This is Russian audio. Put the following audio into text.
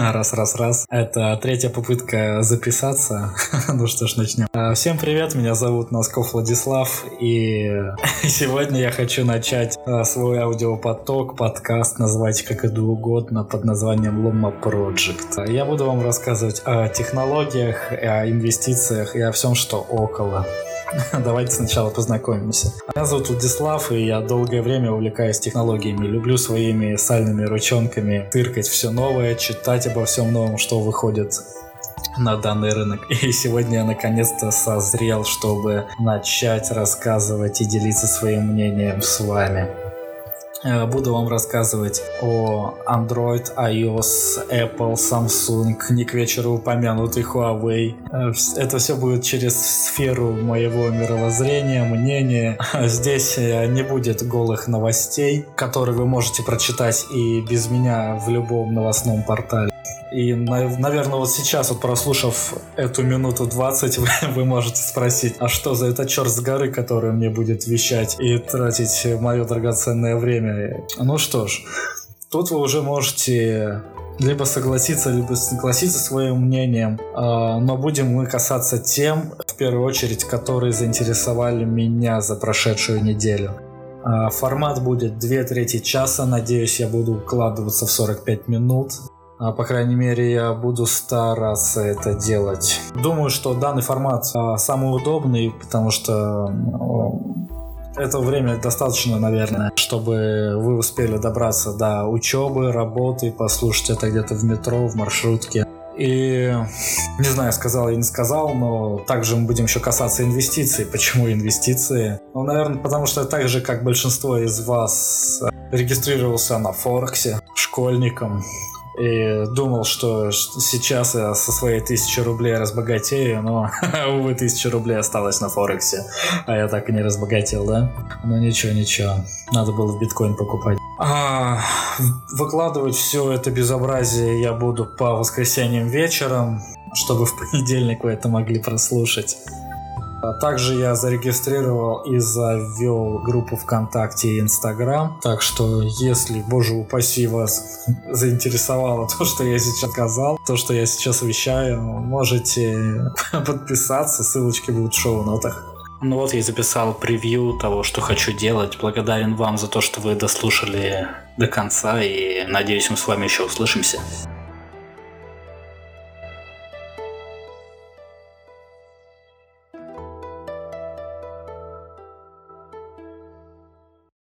Раз, раз, раз. Это третья попытка записаться. ну что ж, начнем. А, всем привет, меня зовут Носков Владислав, и сегодня я хочу начать а, свой аудиопоток, подкаст, назвать как иду угодно, под названием Luma Project. Я буду вам рассказывать о технологиях, о инвестициях и о всем, что около. Давайте сначала познакомимся. Меня зовут Владислав, и я долгое время увлекаюсь технологиями. Люблю своими сальными ручонками тыркать все новое, читать обо всем новом, что выходит на данный рынок. И сегодня я наконец-то созрел, чтобы начать рассказывать и делиться своим мнением с вами. Э, буду вам рассказывать о Android, iOS, Apple, Samsung, не к вечеру упомянутый Huawei. Э, это все будет через сферу моего мировоззрения, мнения. Здесь э, не будет голых новостей, которые вы можете прочитать и без меня в любом новостном портале. И, наверное, вот сейчас, вот прослушав эту минуту 20, вы, вы можете спросить, а что за это черт с горы, который мне будет вещать и тратить мое драгоценное время? Ну что ж, тут вы уже можете либо согласиться, либо согласиться своим мнением. А, но будем мы касаться тем, в первую очередь, которые заинтересовали меня за прошедшую неделю. А, формат будет 2 трети часа. Надеюсь, я буду укладываться в 45 минут. А, по крайней мере, я буду стараться это делать. Думаю, что данный формат а, самый удобный, потому что этого времени достаточно, наверное, чтобы вы успели добраться до учебы, работы, послушать это где-то в метро, в маршрутке. И не знаю, сказал я не сказал, но также мы будем еще касаться инвестиций. Почему инвестиции? Ну, наверное, потому что так же, как большинство из вас регистрировался на Форексе школьником, и думал, что сейчас я со своей тысячи рублей разбогатею, но, увы, тысяча рублей осталось на Форексе, а я так и не разбогател, да? Ну ничего, ничего, надо было в биткоин покупать. А, выкладывать все это безобразие я буду по воскресеньям вечером, чтобы в понедельник вы это могли прослушать. Также я зарегистрировал и завел группу ВКонтакте и Инстаграм. Так что, если, боже упаси вас, заинтересовало то, что я сейчас сказал, то, что я сейчас вещаю, можете подписаться, ссылочки будут в шоу-нотах. Ну вот я записал превью того, что хочу делать. Благодарен вам за то, что вы дослушали до конца и надеюсь, мы с вами еще услышимся.